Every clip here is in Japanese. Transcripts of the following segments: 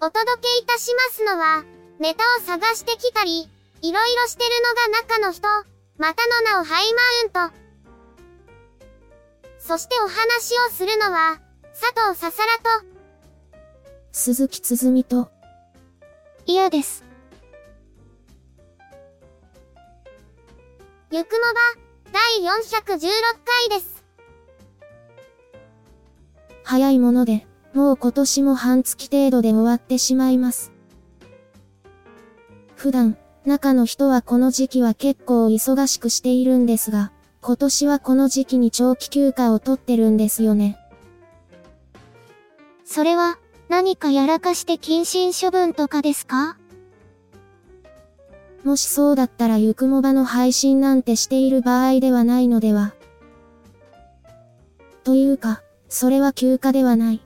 お届けいたしますのは、ネタを探してきたり、いろいろしてるのが中の人、またの名をハイマウント。そしてお話をするのは、佐藤ささらと、鈴木つづみと、嫌です。ゆくもば、第416回です。早いもので、もう今年も半月程度で終わってしまいます。普段、中の人はこの時期は結構忙しくしているんですが、今年はこの時期に長期休暇を取ってるんですよね。それは、何かやらかして謹慎処分とかですか？もしそうだったらゆくもばの配信なんてしている場合ではないのでは。というか、それは休暇ではない。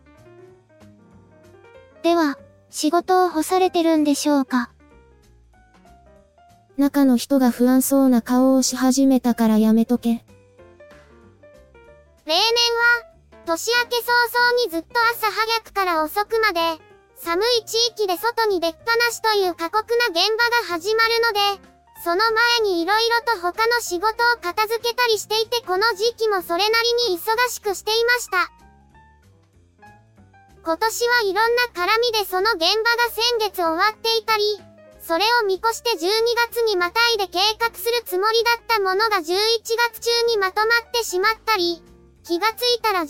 では、仕事を干されてるんでしょうか？中の人が不安そうな顔をし始めたからやめとけ。例年は、年明け早々にずっと朝早くから遅くまで、寒い地域で外に出っ放しという過酷な現場が始まるので、その前に色々と他の仕事を片付けたりしていてこの時期もそれなりに忙しくしていました。今年はいろんな絡みでその現場が先月終わっていたり、それを見越して12月にまたいで計画するつもりだったものが11月中にまとまってしまったり、気がついたら12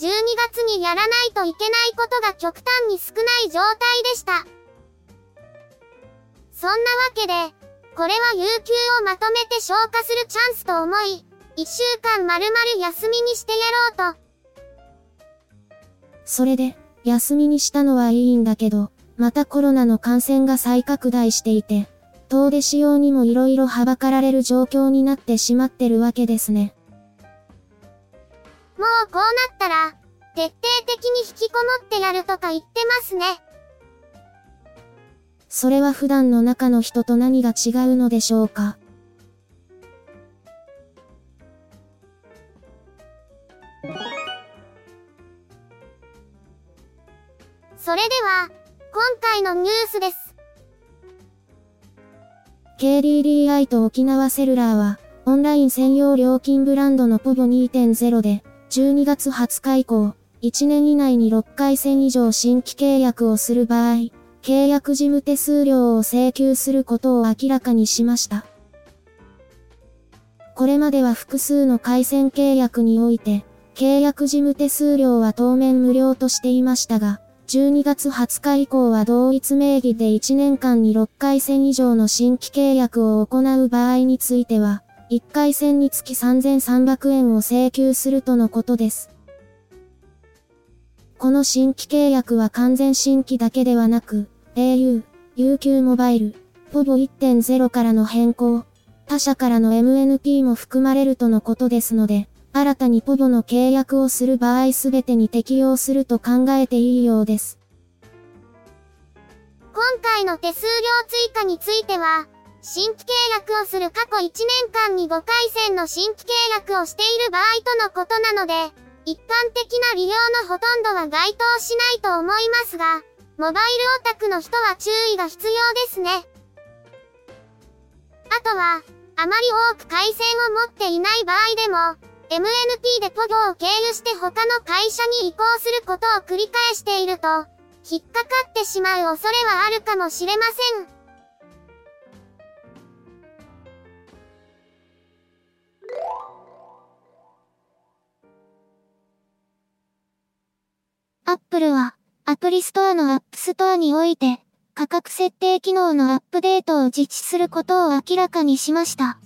月にやらないといけないことが極端に少ない状態でした。そんなわけで、これは有給をまとめて消化するチャンスと思い、一週間丸々休みにしてやろうと。それで、休みにしたのはいいんだけど、またコロナの感染が再拡大していて、遠出しようにも色々はばかられる状況になってしまってるわけですね。もうこうなったら、徹底的に引きこもってやるとか言ってますね。それは普段の中の人と何が違うのでしょうか？それでは、今回のニュースです。KDDI と沖縄セルラーは、オンライン専用料金ブランドの POVO2.0 で、12月20日以降、1年以内に6回線以上新規契約をする場合、契約事務手数料を請求することを明らかにしました。これまでは複数の回線契約において、契約事務手数料は当面無料としていましたが、12月20日以降は同一名義で1年間に6回線以上の新規契約を行う場合については、1回線につき3300円を請求するとのことです。この新規契約は完全新規だけではなく、au、UQ モバイル、POVO1.0 からの変更、他社からの MNP も含まれるとのことですので、新たに POVO の契約をする場合すべてに適用すると考えていいようです。今回の手数料追加については、新規契約をする過去1年間に5回線の新規契約をしている場合とのことなので、一般的な利用のほとんどは該当しないと思いますが、モバイルオタクの人は注意が必要ですね。あとは、あまり多く回線を持っていない場合でも、MNP でポゴを経由して他の会社に移行することを繰り返していると、引っかかってしまう恐れはあるかもしれません。アップルは、アプリストアのアップストアにおいて、価格設定機能のアップデートを実施することを明らかにしました。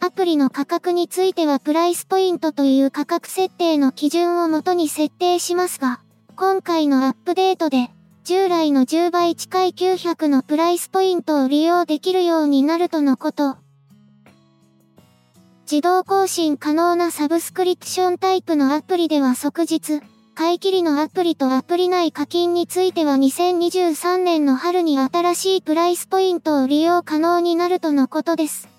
アプリの価格についてはプライスポイントという価格設定の基準をもとに設定しますが、今回のアップデートで、従来の10倍近い900のプライスポイントを利用できるようになるとのこと。自動更新可能なサブスクリプションタイプのアプリでは即日、買い切りのアプリとアプリ内課金については2023年の春に新しいプライスポイントを利用可能になるとのことです。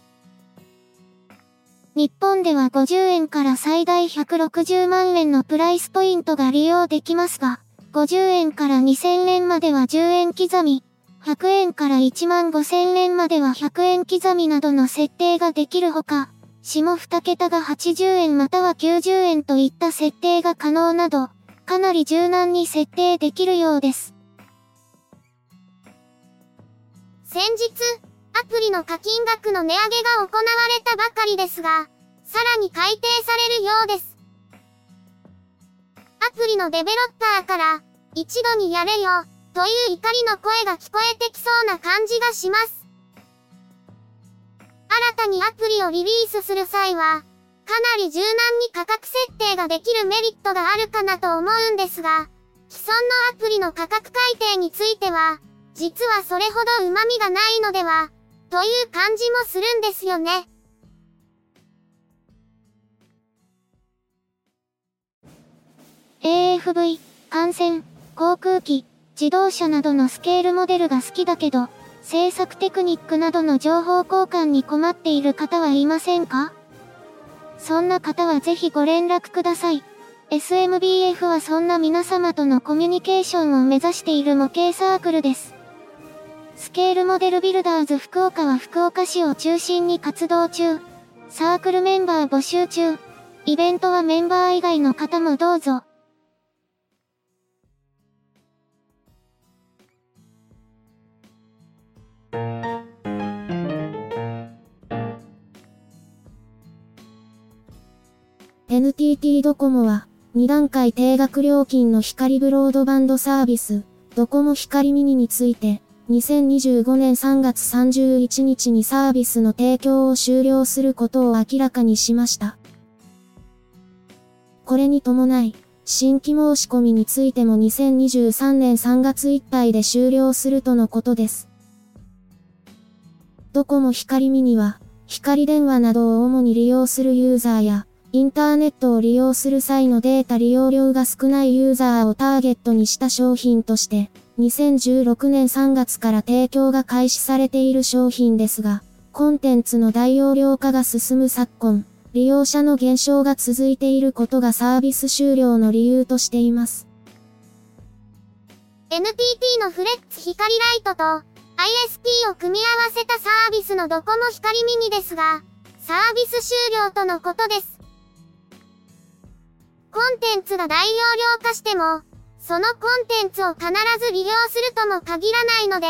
日本では50円から最大160万円のプライスポイントが利用できますが、50円から2000円までは10円刻み、100円から1万5000円までは100円刻みなどの設定ができるほか、下2桁が80円または90円といった設定が可能など、かなり柔軟に設定できるようです。先日、アプリの課金額の値上げが行われたばかりですが、さらに改定されるようです。アプリのデベロッパーから、一度にやれよ、という怒りの声が聞こえてきそうな感じがします。新たにアプリをリリースする際は、かなり柔軟に価格設定ができるメリットがあるかなと思うんですが、既存のアプリの価格改定については、実はそれほど旨味がないのでは、という感じもするんですよね。AFV、艦船、航空機、自動車などのスケールモデルが好きだけど、制作テクニックなどの情報交換に困っている方はいませんか？そんな方はぜひご連絡ください。SMBF はそんな皆様とのコミュニケーションを目指している模型サークルです。スケールモデルビルダーズ福岡は福岡市を中心に活動中。サークルメンバー募集中。イベントはメンバー以外の方もどうぞ。NTT ドコモは、2段階定額料金の光ブロードバンドサービス、ドコモ光ミニについて、2025年3月31日にサービスの提供を終了することを明らかにしました。これに伴い、新規申し込みについても2023年3月いっぱいで終了するとのことです。ドコモ光ミニは、光電話などを主に利用するユーザーや、インターネットを利用する際のデータ利用量が少ないユーザーをターゲットにした商品として、2016年3月から提供が開始されている商品ですが、コンテンツの大容量化が進む昨今、利用者の減少が続いていることがサービス終了の理由としています。NTT のフレッツ光ライトと ISP を組み合わせたサービスのドコモ光ミニですが、サービス終了とのことです。コンテンツが大容量化しても、そのコンテンツを必ず利用するとも限らないので、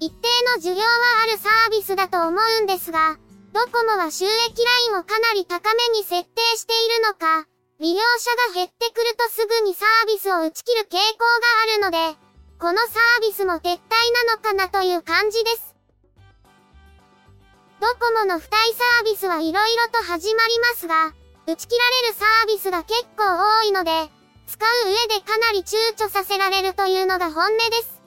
一定の需要はあるサービスだと思うんですが、ドコモは収益ラインをかなり高めに設定しているのか、利用者が減ってくるとすぐにサービスを打ち切る傾向があるので、このサービスも撤退なのかなという感じです。ドコモの付帯サービスはいろいろと始まりますが、打ち切られるサービスが結構多いので、使う上でかなり躊躇させられるというのが本音です。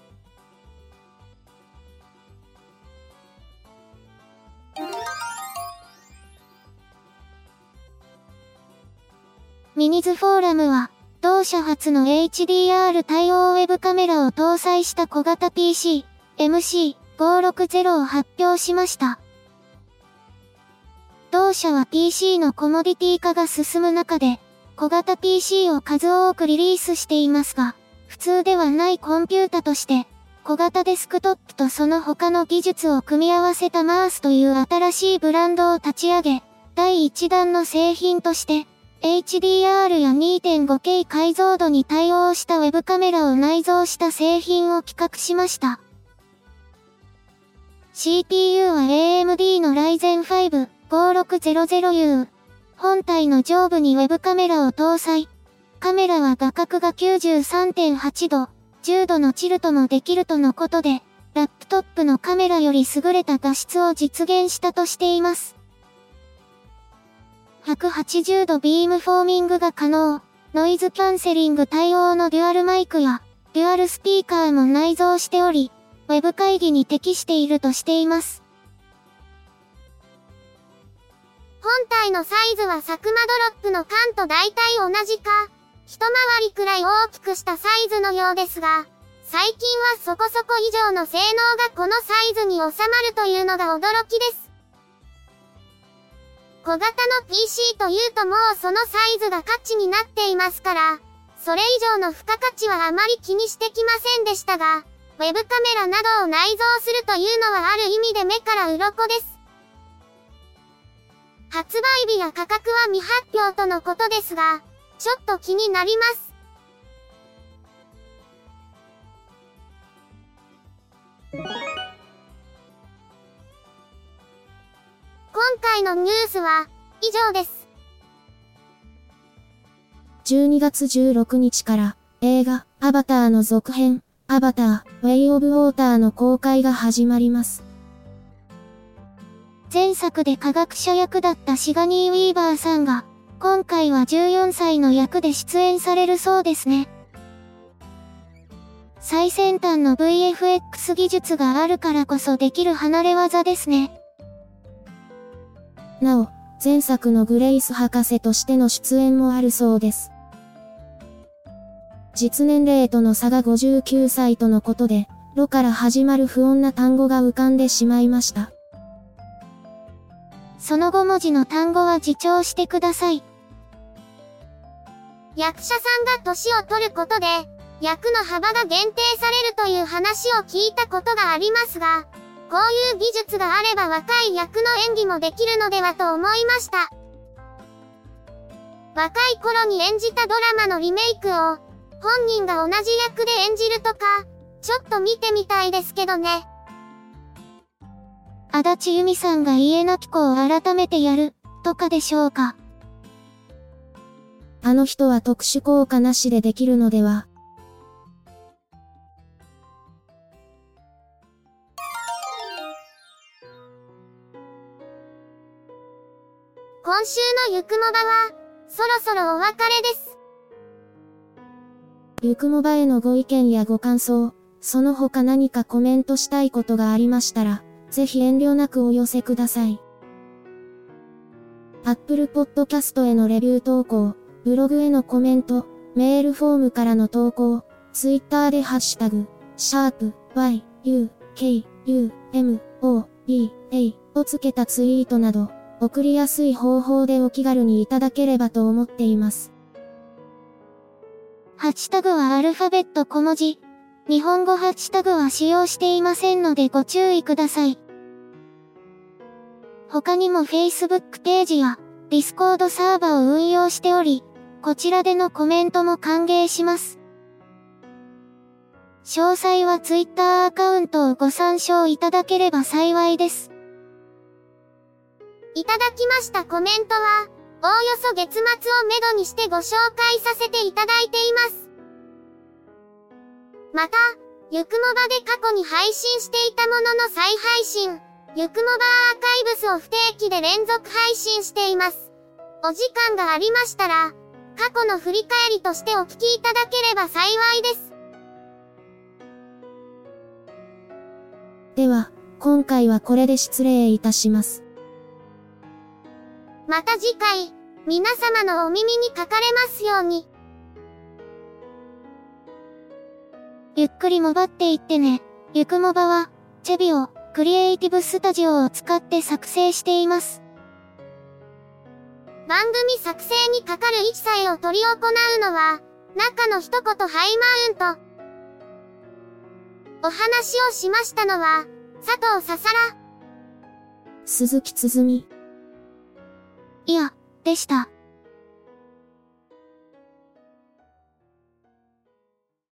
ミニズフォーラムは、同社初の HDR 対応ウェブカメラを搭載した小型 PC、MC560 を発表しました。同社は PC のコモディティ化が進む中で、小型 PC を数多くリリースしていますが、普通ではないコンピュータとして、小型デスクトップとその他の技術を組み合わせたマースという新しいブランドを立ち上げ、第1弾の製品として、HDR や 2.5K 解像度に対応した Web カメラを内蔵した製品を企画しました。CPU は AMD の Ryzen 5 5600U 本体の上部にウェブカメラを搭載。カメラは画角が93.8度、10度のチルトもできるとのことで、ラップトップのカメラより優れた画質を実現したとしています。180度ビームフォーミングが可能、ノイズキャンセリング対応のデュアルマイクや、デュアルスピーカーも内蔵しており、ウェブ会議に適しているとしています。本体のサイズはサクマドロップの缶と大体同じか、一回りくらい大きくしたサイズのようですが、最近はそこそこ以上の性能がこのサイズに収まるというのが驚きです。小型の PC というともうそのサイズが価値になっていますから、それ以上の付加価値はあまり気にしてきませんでしたが、ウェブカメラなどを内蔵するというのはある意味で目から鱗です。発売日や価格は未発表とのことですが、ちょっと気になります。今回のニュースは以上です。12月16日から映画アバターの続編アバターウェイオブウォーターの公開が始まります。前作で科学者役だったシガニー・ウィーバーさんが、今回は14歳の役で出演されるそうですね。最先端の VFX 技術があるからこそできる離れ技ですね。なお、前作のグレイス博士としての出演もあるそうです。実年齢との差が59歳とのことで、ロから始まる不穏な単語が浮かんでしまいました。その5文字の単語は自重してください。役者さんが年を取ることで、役の幅が限定されるという話を聞いたことがありますが、こういう技術があれば若い役の演技もできるのではと思いました。若い頃に演じたドラマのリメイクを、本人が同じ役で演じるとか、ちょっと見てみたいですけどね。足立由美さんが家なき子を改めてやる、とかでしょうか。あの人は特殊効果なしでできるのでは。今週のゆくもばは、そろそろお別れです。ゆくもばへのご意見やご感想、その他何かコメントしたいことがありましたら、ぜひ遠慮なくお寄せください。Apple Podcast へのレビュー投稿、ブログへのコメント、メールフォームからの投稿、Twitter でハッシュタグ、シャープ y, u, k, u, m, o, b, a をつけたツイートなど、送りやすい方法でお気軽にいただければと思っています。ハッシュタグはアルファベット小文字。日本語ハッシュタグは使用していませんのでご注意ください。他にも Facebook ページや Discord サーバを運用しており、こちらでのコメントも歓迎します。詳細は Twitter アカウントをご参照いただければ幸いです。いただきましたコメントは、おおよそ月末をめどにしてご紹介させていただいています。また、ゆくもばで過去に配信していたものの再配信、ゆくもばアーカイブスを不定期で連続配信しています。お時間がありましたら、過去の振り返りとしてお聞きいただければ幸いです。では、今回はこれで失礼いたします。また次回、皆様のお耳にかかれますように。ゆっくりもばっていってね。ゆくもばは、チェビオ。クリエイティブスタジオを使って作成しています。番組作成にかかる一切を取り行うのは、中の一言ハイマウント。お話をしましたのは、佐藤ささら。鈴木つづみ。いや、でした。